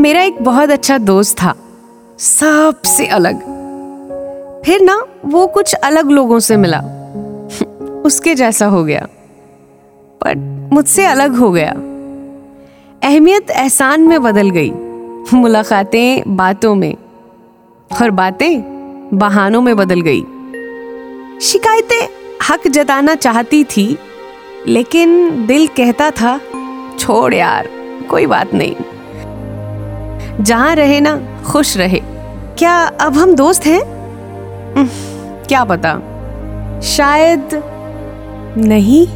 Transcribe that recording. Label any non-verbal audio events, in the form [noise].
मेरा एक बहुत अच्छा दोस्त था, सबसे अलग। फिर ना वो कुछ अलग लोगों से मिला। [laughs] उसके जैसा हो गया, पर मुझसे अलग हो गया। अहमियत एहसान में बदल गई, मुलाकातें बातों में, और बातें बहानों में बदल गई। शिकायतें हक जताना चाहती थी, लेकिन दिल कहता था, छोड़ यार, कोई बात नहीं। जहाँ रहे ना खुश रहे। क्या अब हम दोस्त हैं? क्या पता। शायद नहीं।